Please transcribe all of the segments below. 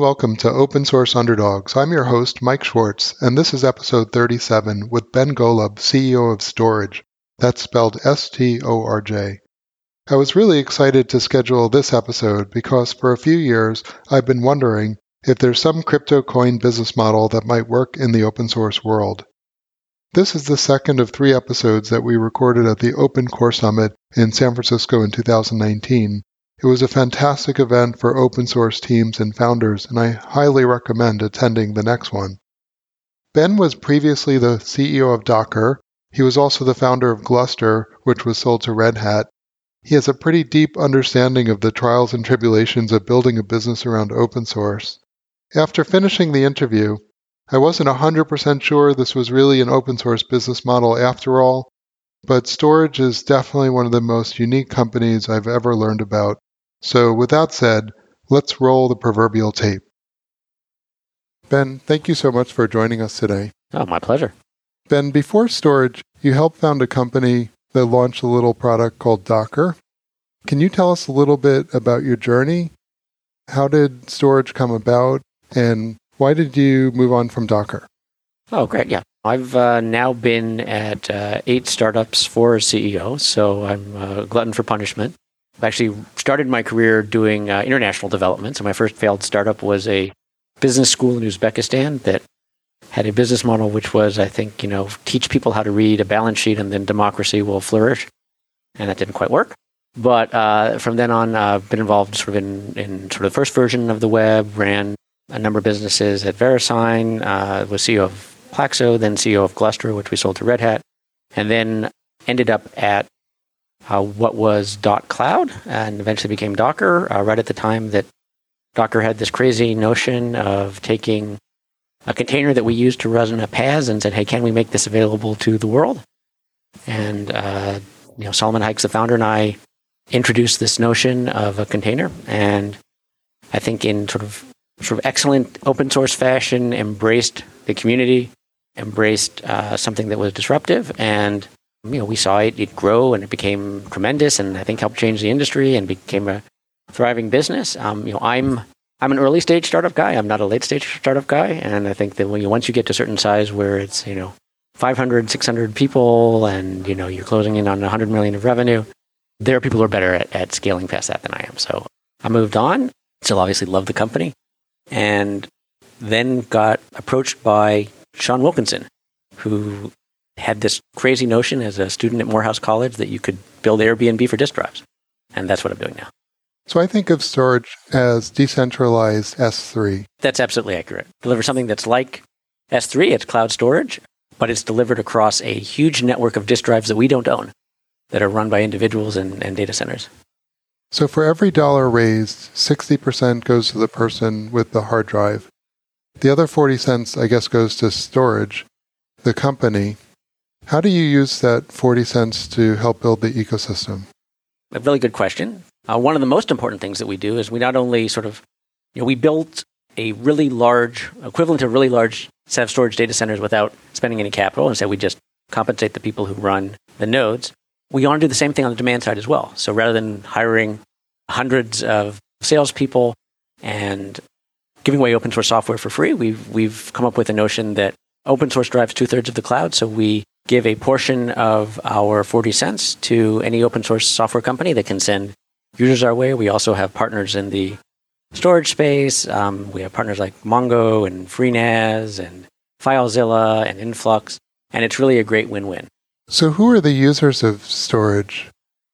welcome to Open Source Underdogs. I'm your host, Mike Schwartz, and this is episode 37 with Ben Golub, CEO of Storj. That's spelled S T O R J. I was really excited to schedule this episode because for a few years I've been wondering if there's some crypto coin business model that might work in the open source world. This is the second of three episodes that we recorded at the Open Core Summit in San Francisco in 2019. It was a fantastic event for open source teams and founders, and I highly recommend attending the next one. Ben was previously the CEO of Docker. He was also the founder of Gluster, which was sold to Red Hat. He has a pretty deep understanding of the trials and tribulations of building a business around open source. After finishing the interview, I wasn't 100% sure this was really an open source business model after all, but Storj is definitely one of the most unique companies I've ever learned about. So, with that said, let's roll the proverbial tape. Ben, thank you so much for joining us today. Oh, my pleasure. Ben, before Storj, you helped found a company that launched a little product called Docker. Can you tell us a little bit about your journey? How did Storj come about? And why did you move on from Docker? Oh, great. Yeah. I've uh, now been at uh, eight startups for a CEO, so I'm a glutton for punishment. I actually started my career doing uh, international development. So my first failed startup was a business school in Uzbekistan that had a business model which was, I think, you know, teach people how to read a balance sheet and then democracy will flourish. And that didn't quite work. But uh, from then on, I've been involved sort of in, in sort of the first version of the web, ran a number of businesses at VeriSign, uh, was CEO of Plaxo, then CEO of Gluster, which we sold to Red Hat, and then ended up at uh, what was dotCloud and eventually became Docker uh, right at the time that Docker had this crazy notion of taking a container that we used to run a PaaS and said, hey, can we make this available to the world? And, uh, you know, Solomon Hykes, the founder, and I introduced this notion of a container. And I think in sort of sort of excellent open source fashion, embraced the community, embraced uh, something that was disruptive, and you know we saw it, it grow and it became tremendous, and I think helped change the industry and became a thriving business. Um, you know, I'm I'm an early stage startup guy. I'm not a late stage startup guy, and I think that when you once you get to a certain size where it's you know 500, 600 people, and you know you're closing in on 100 million of revenue, there are people who are better at, at scaling past that than I am. So I moved on. Still, obviously, love the company and then got approached by Shawn Wilkinson, who had this crazy notion as a student at Morehouse College that you could build Airbnb for disk drives. And that's what I'm doing now. So I think of Storj as decentralized S3. That's absolutely accurate. Deliver something that's like S3, it's cloud storage, but it's delivered across a huge network of disk drives that we don't own that are run by individuals and, and data centers. So for every dollar raised, 60% goes to the person with the hard drive. The other 40 cents, I guess, goes to Storj, the company. How do you use that 40 cents to help build the ecosystem? A really good question. Uh, one of the most important things that we do is we not only sort of, you know, we built a really large, equivalent to a really large set of storage data centers without spending any capital. Instead, we just compensate the people who run the nodes we want to do the same thing on the demand side as well. So rather than hiring hundreds of salespeople and giving away open source software for free, we've, we've come up with a notion that open source drives two thirds of the cloud. So we give a portion of our 40 cents to any open source software company that can send users our way. We also have partners in the storage space. Um, we have partners like Mongo and FreeNAS and FileZilla and Influx. And it's really a great win win. So, who are the users of Storj?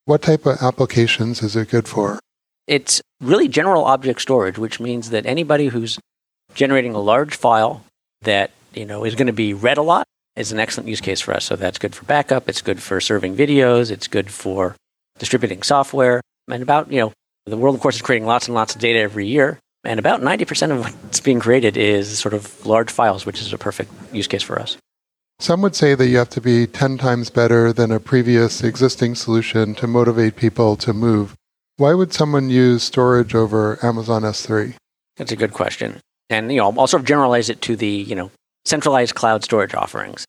What type of applications is it good for? It's really general object storage, which means that anybody who's generating a large file that you know is going to be read a lot is an excellent use case for us. So that's good for backup. It's good for serving videos. It's good for distributing software. And about you know the world, of course, is creating lots and lots of data every year. And about 90% of what's being created is sort of large files, which is a perfect use case for us. Some would say that you have to be 10 times better than a previous existing solution to motivate people to move. Why would someone use Storj over Amazon S3? That's a good question. And you know, I'll sort of generalize it to the, you know, centralized cloud storage offerings.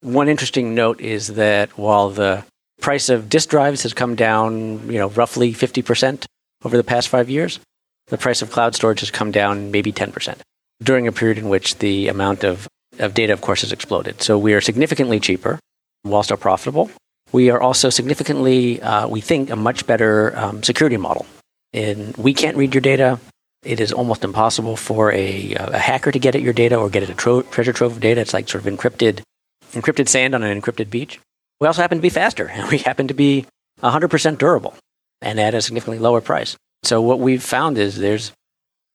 One interesting note is that while the price of disk drives has come down, you know, roughly 50% over the past 5 years, the price of cloud storage has come down maybe 10% during a period in which the amount of, of data, of course, has exploded. So we are significantly cheaper while still profitable. We are also significantly, uh, we think, a much better um, security model. And we can't read your data. It is almost impossible for a, uh, a hacker to get at your data or get at a tro- treasure trove of data. It's like sort of encrypted, encrypted sand on an encrypted beach. We also happen to be faster, and we happen to be 100% durable and at a significantly lower price. So what we've found is there's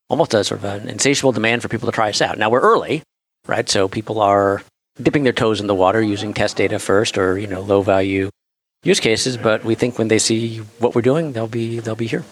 almost a sort of an insatiable demand for people to try us out. Now we're early, right? So people are dipping their toes in the water using test data first or, you know, low value use cases, but we think when they see what we're doing, they'll be they'll be here.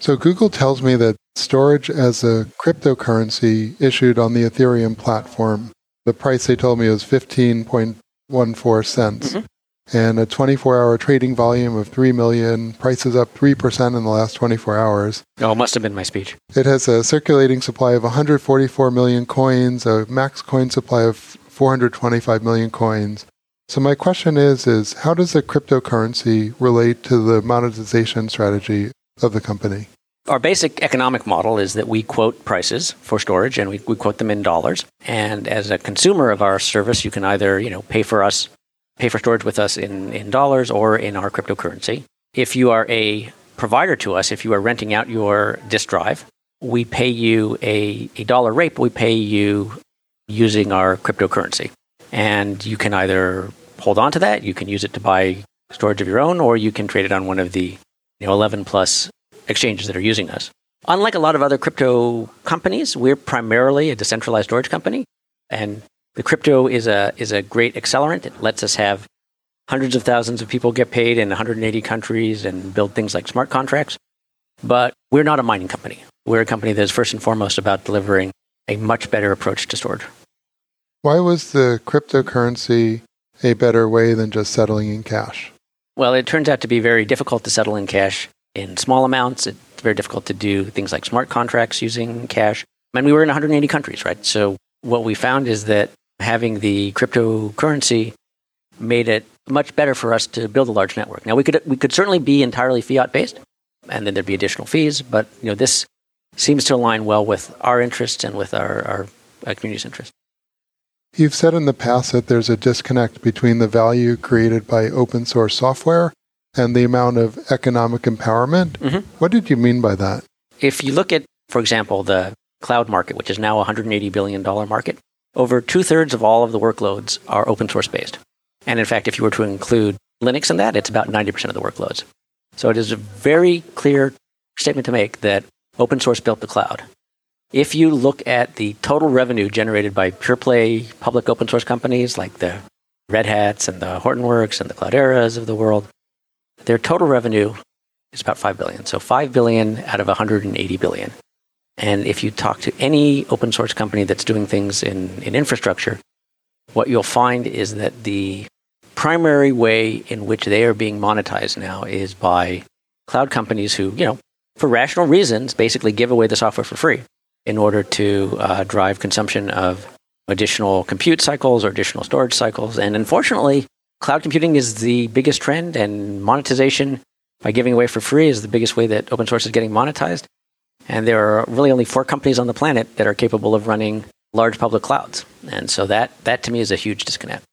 So Google tells me that Storj as a cryptocurrency issued on the Ethereum platform, the price they told me was 15.14 cents. Mm-hmm. And a 24 hour trading volume of 3 million, prices up 3% in the last 24 hours. Oh, it must have been my speech. It has a circulating supply of 144 million coins, a max coin supply of 425 million coins. So my question is is how does the cryptocurrency relate to the monetization strategy of the company? Our basic economic model is that we quote prices for storage and we, we quote them in dollars. And as a consumer of our service, you can either, you know, pay for us, pay for storage with us in, in dollars or in our cryptocurrency. If you are a provider to us, if you are renting out your disk drive, we pay you a, a dollar rate, but we pay you using our cryptocurrency. And you can either hold on to that, you can use it to buy storage of your own, or you can trade it on one of the you know, 11 plus exchanges that are using us. Unlike a lot of other crypto companies, we're primarily a decentralized storage company, and the crypto is a is a great accelerant. It lets us have hundreds of thousands of people get paid in 180 countries and build things like smart contracts. But we're not a mining company. We're a company that is first and foremost about delivering a much better approach to storage. Why was the cryptocurrency a better way than just settling in cash? Well, it turns out to be very difficult to settle in cash in small amounts. It's very difficult to do things like smart contracts using cash. And we were in 180 countries, right? So what we found is that having the cryptocurrency made it much better for us to build a large network. Now we could we could certainly be entirely fiat based, and then there'd be additional fees. But you know this seems to align well with our interests and with our, our, our community's interests. You've said in the past that there's a disconnect between the value created by open source software and the amount of economic empowerment. Mm-hmm. What did you mean by that? If you look at, for example, the cloud market, which is now a $180 billion market, over two thirds of all of the workloads are open source based. And in fact, if you were to include Linux in that, it's about 90% of the workloads. So it is a very clear statement to make that open source built the cloud. If you look at the total revenue generated by pure play public open source companies like the Red Hats and the Hortonworks and the Clouderas of the world, their total revenue is about 5 billion. So 5 billion out of 180 billion. And if you talk to any open source company that's doing things in, in infrastructure, what you'll find is that the primary way in which they are being monetized now is by cloud companies who, you know, for rational reasons, basically give away the software for free in order to uh, drive consumption of additional compute cycles or additional storage cycles. And unfortunately, cloud computing is the biggest trend, and monetization by giving away for free is the biggest way that open source is getting monetized. And there are really only four companies on the planet that are capable of running large public clouds. And so that, that to me is a huge disconnect.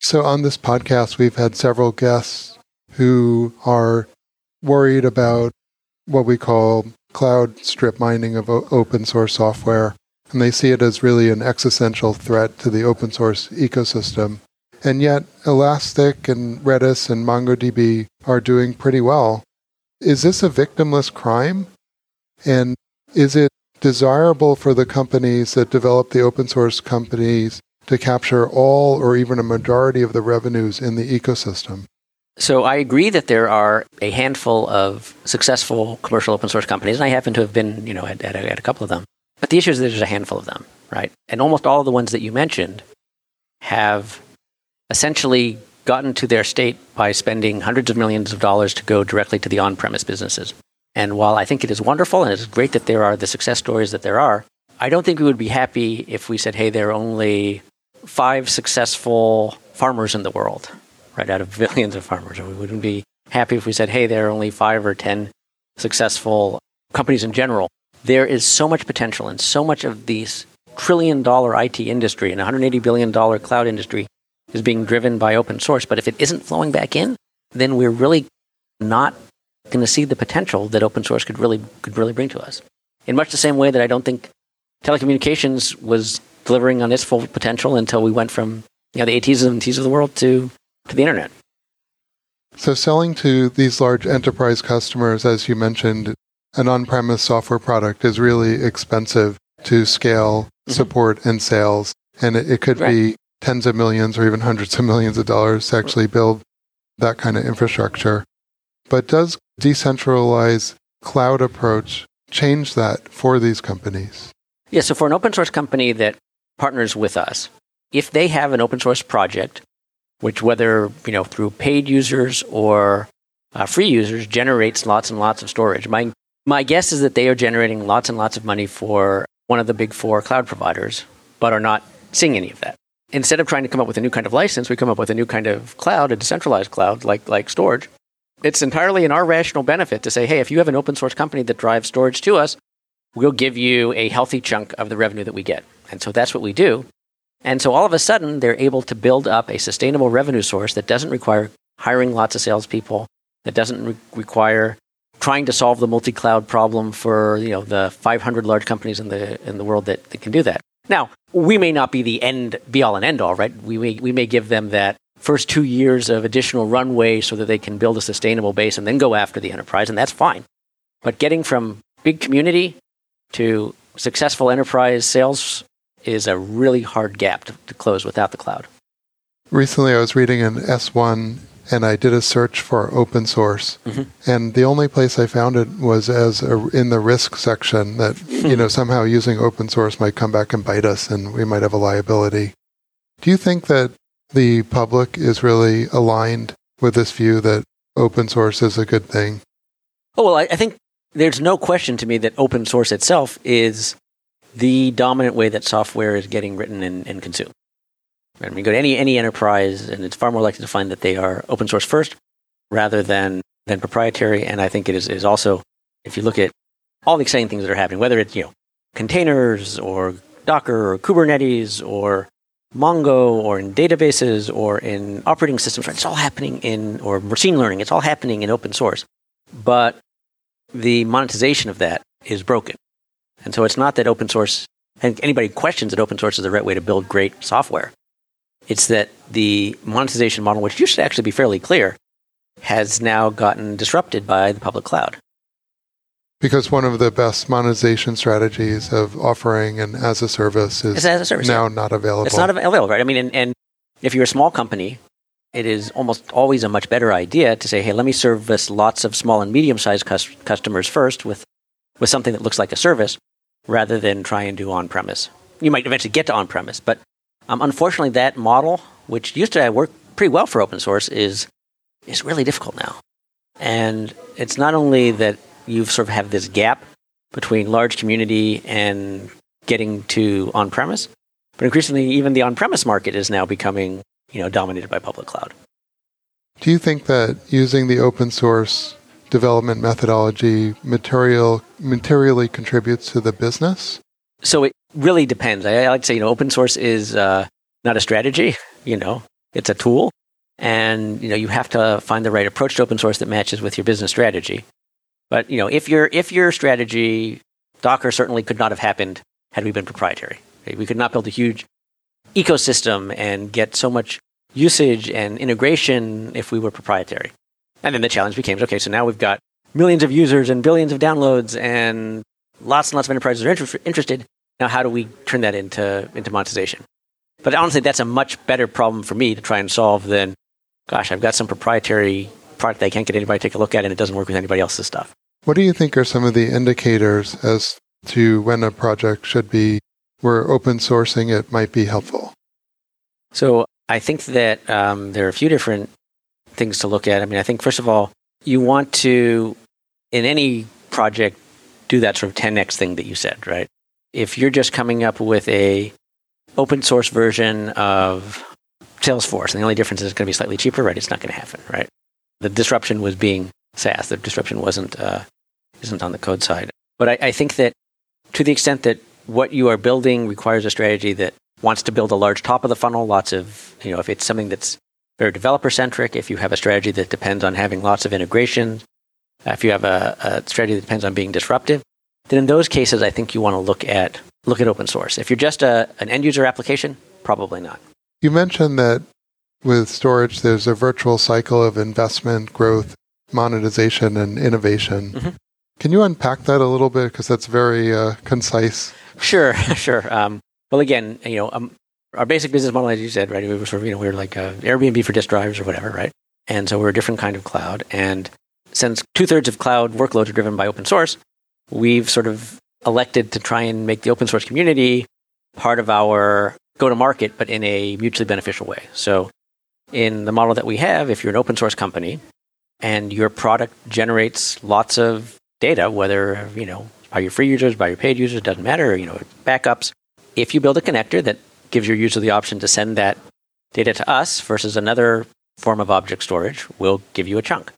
So on this podcast, we've had several guests who are worried about what we call cloud strip mining of open source software, and they see it as really an existential threat to the open source ecosystem. And yet, Elastic and Redis and MongoDB are doing pretty well. Is this a victimless crime? And is it desirable for the companies that develop the open source companies to capture all or even a majority of the revenues in the ecosystem? So I agree that there are a handful of successful commercial open source companies, and I happen to have been, you know, at, at, a, at a couple of them. But the issue is that there's a handful of them, right? And almost all of the ones that you mentioned have essentially gotten to their state by spending hundreds of millions of dollars to go directly to the on-premise businesses. And while I think it is wonderful and it's great that there are the success stories that there are, I don't think we would be happy if we said, hey, there are only five successful farmers in the world, right out of billions of farmers. And we wouldn't be happy if we said, hey, there are only five or 10 successful companies in general, there is so much potential and so much of these trillion dollar IT industry and 180 billion dollar cloud industry is being driven by open source. But if it isn't flowing back in, then we're really not going to see the potential that open source could really could really bring to us. In much the same way that I don't think telecommunications was delivering on its full potential until we went from you know the ATs and Ts of the world to to the internet. So selling to these large enterprise customers, as you mentioned, an on-premise software product is really expensive to scale, mm-hmm. support, and sales, and it, it could right. be tens of millions or even hundreds of millions of dollars to actually build that kind of infrastructure. But does decentralized cloud approach change that for these companies? Yeah, so for an open source company that partners with us, if they have an open source project, which whether you know through paid users or uh, free users generates lots and lots of storage, my my guess is that they are generating lots and lots of money for one of the big four cloud providers, but are not seeing any of that. Instead of trying to come up with a new kind of license, we come up with a new kind of cloud, a decentralized cloud like like Storj. It's entirely in our rational benefit to say, hey, if you have an open source company that drives storage to us, we'll give you a healthy chunk of the revenue that we get. And so that's what we do. And so all of a sudden, they're able to build up a sustainable revenue source that doesn't require hiring lots of salespeople, that doesn't re- require trying to solve the multi-cloud problem for you know the 500 large companies in the in the world that, that can do that. Now, we may not be the end be all and end all, right? We may, we may give them that first two years of additional runway so that they can build a sustainable base and then go after the enterprise, and that's fine. But getting from big community to successful enterprise sales is a really hard gap to, to close without the cloud. Recently, I was reading an S1 and I did a search for open source, mm-hmm. and the only place I found it was as a, in the risk section that you know somehow using open source might come back and bite us, and we might have a liability. Do you think that the public is really aligned with this view that open source is a good thing? Oh well, I, I think there's no question to me that open source itself is the dominant way that software is getting written and, and consumed. I mean, go to any any enterprise, and it's far more likely to find that they are open source first rather than than proprietary. And I think it is, is also, if you look at all the exciting things that are happening, whether it's you know containers or Docker or Kubernetes or Mongo or in databases or in operating systems, right? It's all happening in or machine learning. It's all happening in open source, but the monetization of that is broken. And so it's not that open source, and anybody questions that open source is the right way to build great software. It's that the monetization model, which used to actually be fairly clear, has now gotten disrupted by the public cloud. Because one of the best monetization strategies of offering an as a service is a service, now yeah. not available. It's not available, right? I mean, and, and if you're a small company, it is almost always a much better idea to say, hey, let me service lots of small and medium sized cus- customers first with, with something that looks like a service rather than try and do on premise. You might eventually get to on premise, but um, unfortunately, that model, which used to work pretty well for open source, is is really difficult now. And it's not only that you sort of have this gap between large community and getting to on premise, but increasingly, even the on premise market is now becoming you know dominated by public cloud. Do you think that using the open source development methodology material materially contributes to the business? So it really depends. I, I like to say, you know, open source is uh, not a strategy. You know, it's a tool, and you know you have to find the right approach to open source that matches with your business strategy. But you know, if your if your strategy, Docker certainly could not have happened had we been proprietary. We could not build a huge ecosystem and get so much usage and integration if we were proprietary. And then the challenge became okay, so now we've got millions of users and billions of downloads and lots and lots of enterprises are inter- interested. Now, how do we turn that into, into monetization? But honestly, that's a much better problem for me to try and solve than, gosh, I've got some proprietary product that I can't get anybody to take a look at and it doesn't work with anybody else's stuff. What do you think are some of the indicators as to when a project should be, where open sourcing it might be helpful? So I think that um, there are a few different things to look at. I mean, I think first of all, you want to, in any project, do that sort of 10x thing that you said, right? If you're just coming up with a open source version of Salesforce, and the only difference is it's going to be slightly cheaper, right? It's not going to happen, right? The disruption was being SaaS. The disruption wasn't uh, isn't on the code side. But I, I think that to the extent that what you are building requires a strategy that wants to build a large top of the funnel, lots of, you know, if it's something that's very developer centric, if you have a strategy that depends on having lots of integrations, if you have a, a, strategy that depends on being disruptive, then in those cases, I think you want to look at look at open source. If you're just a, an end user application, probably not. You mentioned that with Storj, there's a virtual cycle of investment, growth, monetization, and innovation. Mm-hmm. Can you unpack that a little bit because that's very uh, concise? Sure, sure. Um, well, again, you know, um, our basic business model, as you said, right, we were sort of, you know, we were like uh, Airbnb for disk drives or whatever, right? And so we're a different kind of cloud. And since two thirds of cloud workloads are driven by open source, we've sort of elected to try and make the open source community part of our go to market, but in a mutually beneficial way. So, in the model that we have, if you're an open source company and your product generates lots of data, whether you know by your free users, by your paid users, doesn't matter. You know, backups. If you build a connector that gives your user the option to send that data to us versus another form of object storage, we'll give you a chunk.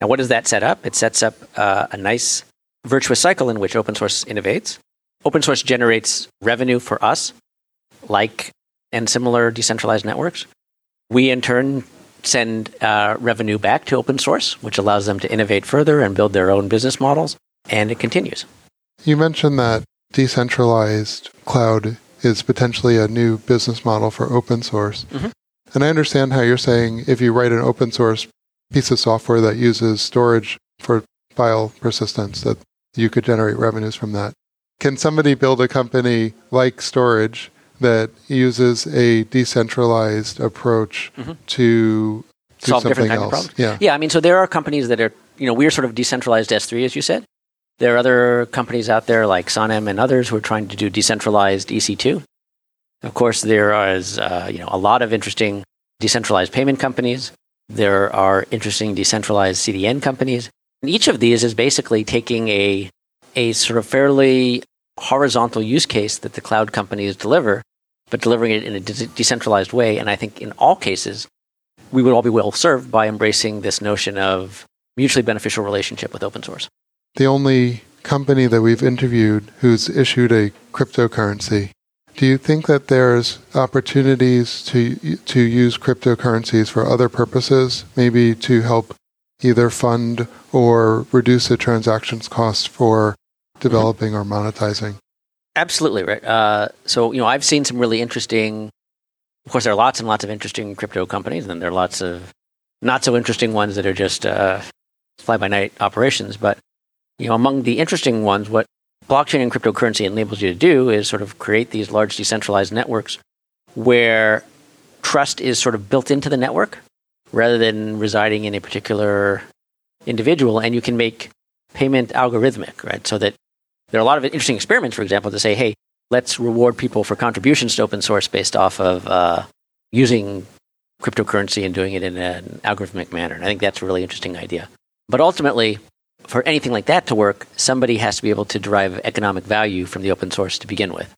Now, what does that set up? It sets up uh, a nice virtuous cycle in which open source innovates. Open source generates revenue for us, like and similar decentralized networks. We, in turn, send uh, revenue back to open source, which allows them to innovate further and build their own business models, and it continues. You mentioned that decentralized cloud is potentially a new business model for open source. Mm-hmm. And I understand how you're saying if you write an open source piece of software that uses Storj for file persistence, that you could generate revenues from that. Can somebody build a company like Storj that uses a decentralized approach mm-hmm. to solve different kinds else? of problems? Yeah. yeah, I mean, so there are companies that are, you know, we're sort of decentralized S3, as you said. There are other companies out there like SONM and others who are trying to do decentralized EC2. Of course, there is, uh, you know, a lot of interesting decentralized payment companies. There are interesting decentralized CDN companies. And each of these is basically taking a, a sort of fairly horizontal use case that the cloud companies deliver, but delivering it in a de- decentralized way. And I think in all cases, we would all be well served by embracing this notion of mutually beneficial relationship with open source. The only company that we've interviewed who's issued a cryptocurrency. Do you think that there's opportunities to to use cryptocurrencies for other purposes, maybe to help either fund or reduce the transactions cost for developing or monetizing. Absolutely right. Uh, so you know, I've seen some really interesting. Of course, there are lots and lots of interesting crypto companies, and then there are lots of not so interesting ones that are just uh, fly by night operations. But you know, among the interesting ones, what blockchain and cryptocurrency enables you to do is sort of create these large decentralized networks where trust is sort of built into the network rather than residing in a particular individual, and you can make payment algorithmic, right? So that there are a lot of interesting experiments, for example, to say, hey, let's reward people for contributions to open source based off of uh, using cryptocurrency and doing it in an algorithmic manner. And I think that's a really interesting idea. But ultimately, for anything like that to work, somebody has to be able to derive economic value from the open source to begin with.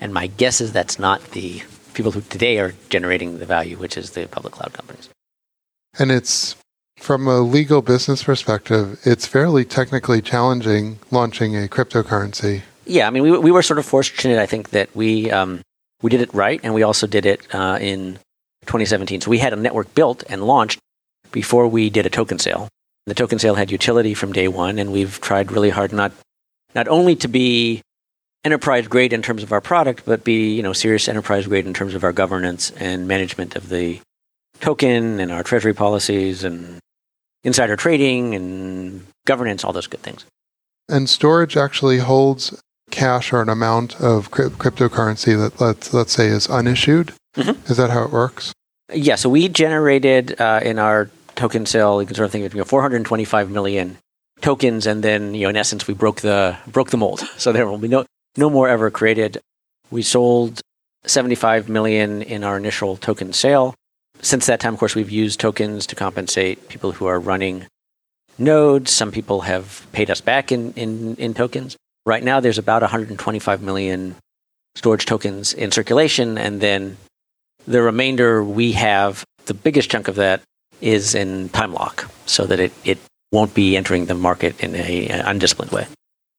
And my guess is that's not the people who today are generating the value, which is the public cloud companies. And it's from a legal business perspective, it's fairly technically challenging launching a cryptocurrency. Yeah, I mean, we, we were sort of fortunate, I think, that we um, we did it right, and we also did it uh, in 2017. So we had a network built and launched before we did a token sale. The token sale had utility from day one, and we've tried really hard not not only to be enterprise grade in terms of our product, but be you know serious enterprise grade in terms of our governance and management of the token and our treasury policies and insider trading and governance, all those good things. And Storj actually holds cash or an amount of cryptocurrency that let's let's say is unissued. Mm-hmm. Is that how it works? Yeah. So we generated uh, in our token sale, you can sort of think of you know, 425 million tokens, and then you know in essence we broke the broke the mold. So there will be no no more ever created. We sold 75 million in our initial token sale since that time, of course, we've used tokens to compensate people who are running nodes. Some people have paid us back in, in, in tokens. Right now, there's about 125 million Storj tokens in circulation, and then the remainder we have, the biggest chunk of that is in time lock, so that it, it won't be entering the market in a, an undisciplined way.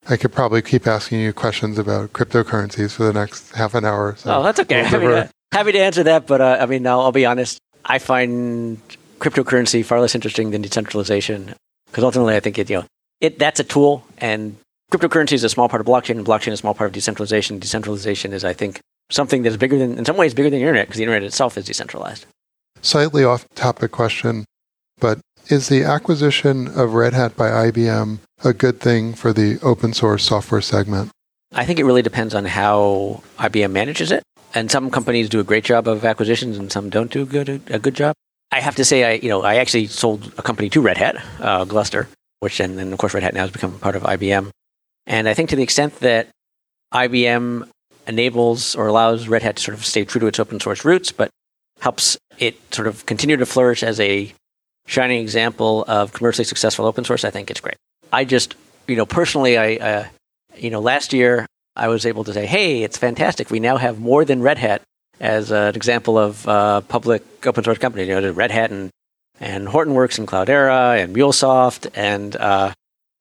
I could probably keep asking you questions about cryptocurrencies for the next half an hour. So oh, that's okay. We'll happy, to, happy, to, answer that, but uh, I mean, I'll, I'll be honest. I find cryptocurrency far less interesting than decentralization because ultimately, I think it you know it that's a tool, and cryptocurrency is a small part of blockchain, and blockchain is a small part of decentralization. Decentralization is, I think, something that is bigger than, in some ways, bigger than the internet because the internet itself is decentralized. Slightly off-topic question, but is the acquisition of Red Hat by IBM a good thing for the open source software segment? I think it really depends on how IBM manages it. And some companies do a great job of acquisitions, and some don't do a good a good job. I have to say, I you know I actually sold a company to Red Hat, uh, Gluster, which and then of course Red Hat now has become part of IBM. And I think to the extent that IBM enables or allows Red Hat to sort of stay true to its open source roots, but helps it sort of continue to flourish as a shining example of commercially successful open source, I think it's great. I just, you know, personally, I, uh, you know, last year I was able to say, hey, it's fantastic. We now have more than Red Hat as an example of uh, public open source company. You know, Red Hat and and Hortonworks and Cloudera and MuleSoft and uh,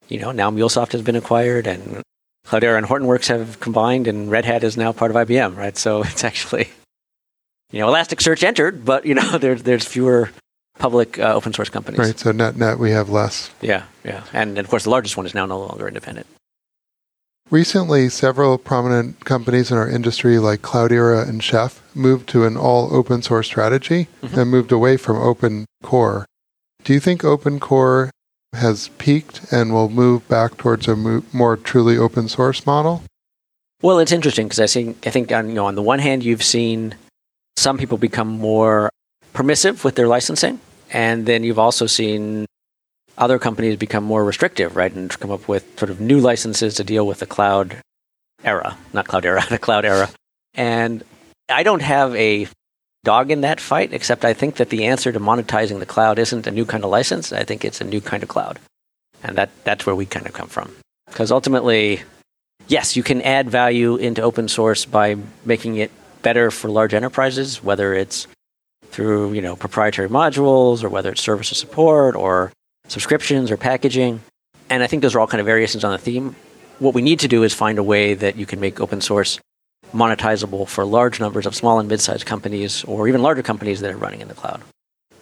you know now MuleSoft has been acquired and Cloudera and Hortonworks have combined and Red Hat is now part of IBM, right? So it's actually you know Elasticsearch entered, but you know there's there's fewer public uh, open source companies. Right. So net net we have less. Yeah, yeah, and, and of course the largest one is now no longer independent. Recently, several prominent companies in our industry, like Cloudera and Chef, moved to an all open source strategy mm-hmm. and moved away from open core. Do you think open core has peaked and will move back towards a mo- more truly open source model? Well, it's interesting because I think I think on you know on the one hand you've seen some people become more permissive with their licensing, and then you've also seen other companies become more restrictive, right, and come up with sort of new licenses to deal with the cloud era, not cloud era, the cloud era. And I don't have a dog in that fight, except I think that the answer to monetizing the cloud isn't a new kind of license. I think it's a new kind of cloud. And that, that's where we kind of come from. Because ultimately, yes, you can add value into open source by making it better for large enterprises, whether it's through you know proprietary modules or whether it's service or support or subscriptions or packaging. And I think those are all kind of variations on the theme. What we need to do is find a way that you can make open source monetizable for large numbers of small and mid-sized companies or even larger companies that are running in the cloud.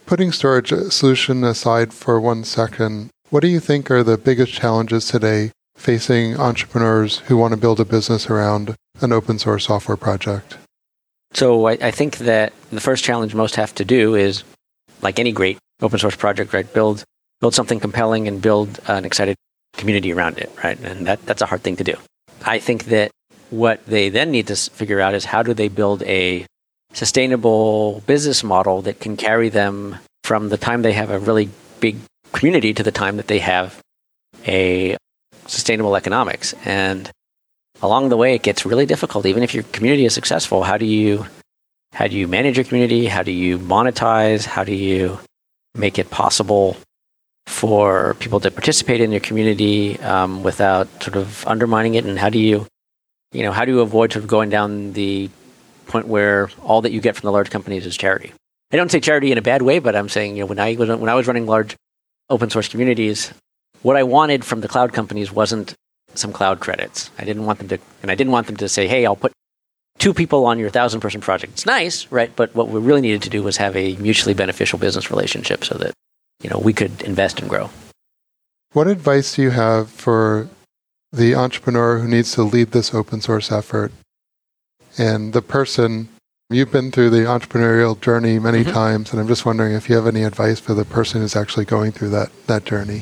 Putting Storj solution aside for one second, what do you think are the biggest challenges today facing entrepreneurs who want to build a business around an open source software project? So I, I think that the first challenge most have to do is, like any great open source project, right, build build something compelling and build an excited community around it, right? And that, that's a hard thing to do. I think that what they then need to figure out is how do they build a sustainable business model that can carry them from the time they have a really big community to the time that they have a sustainable economics. And along the way, it gets really difficult. Even if your community is successful, how do you how do you manage your community? How do you monetize? How do you make it possible for people to participate in your community um, without sort of undermining it? And how do you, you know, how do you avoid sort of going down the point where all that you get from the large companies is charity? I don't say charity in a bad way, but I'm saying, you know, when I was when I was running large open source communities, what I wanted from the cloud companies wasn't some cloud credits. I didn't want them to, and I didn't want them to say, "Hey, I'll put two people on your thousand person project." It's nice, right? But what we really needed to do was have a mutually beneficial business relationship, so that you know, we could invest and grow. What advice do you have for the entrepreneur who needs to lead this open source effort and the person you've been through the entrepreneurial journey many mm-hmm. times and i'm just wondering if you have any advice for the person who's actually going through that, that journey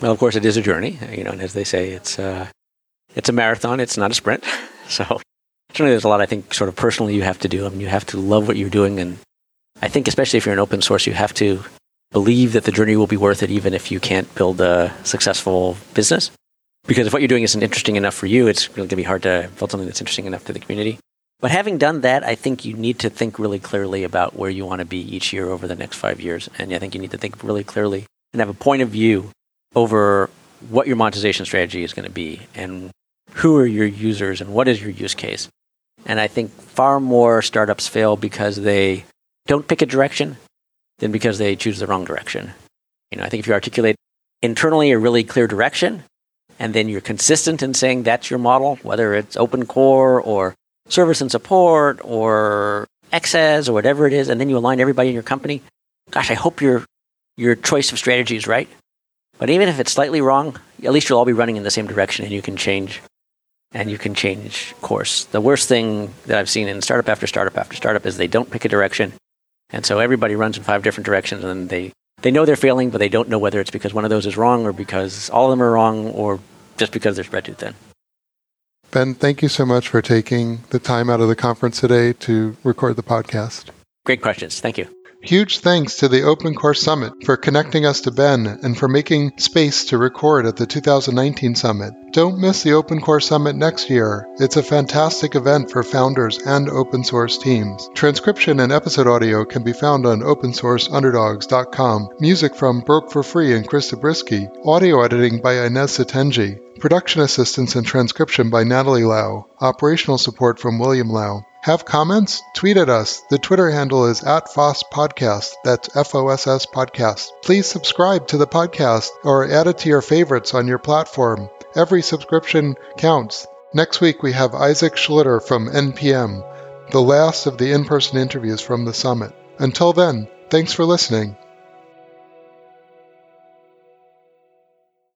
well of course it is a journey you know and as they say it's uh, it's a marathon it's not a sprint so certainly there's a lot i think sort of personally you have to do I mean, you have to love what you're doing and i think especially if you're in open source you have to believe that the journey will be worth it even if you can't build a successful business. Because if what you're doing isn't interesting enough for you, it's going to be hard to build something that's interesting enough to the community. But having done that, I think you need to think really clearly about where you want to be each year over the next five years. And I think you need to think really clearly and have a point of view over what your monetization strategy is going to be and who are your users and what is your use case. And I think far more startups fail because they don't pick a direction than because they choose the wrong direction. You know, I think if you articulate internally a really clear direction and then you're consistent in saying that's your model, whether it's open core or service and support or XaaS or whatever it is, and then you align everybody in your company, gosh, I hope your your choice of strategy is right. But even if it's slightly wrong, at least you'll all be running in the same direction and you can change and you can change course. The worst thing that I've seen in startup after startup after startup is they don't pick a direction. And so everybody runs in five different directions and they, they know they're failing, but they don't know whether it's because one of those is wrong or because all of them are wrong or just because they're spread too thin. Ben, thank you so much for taking the time out of the conference today to record the podcast. Great questions. Thank you. Huge thanks to the Open Core Summit for connecting us to Ben and for making space to record at the 2019 Summit. Don't miss the Open Core Summit next year. It's a fantastic event for founders and open source teams. Transcription and episode audio can be found on opensourceunderdog's.com. Music from Broke for Free and Chris Zabriskie. Audio editing by Inez Satenji. Production assistance and transcription by Natalie Lau. Operational support from William Lau. Have comments? Tweet at us. The Twitter handle is at FOSS Podcast. That's F O S S Podcast. Please subscribe to the podcast or add it to your favorites on your platform. Every subscription counts. Next week we have Isaac Schlueter from NPM, the last of the in person interviews from the summit. Until then, thanks for listening.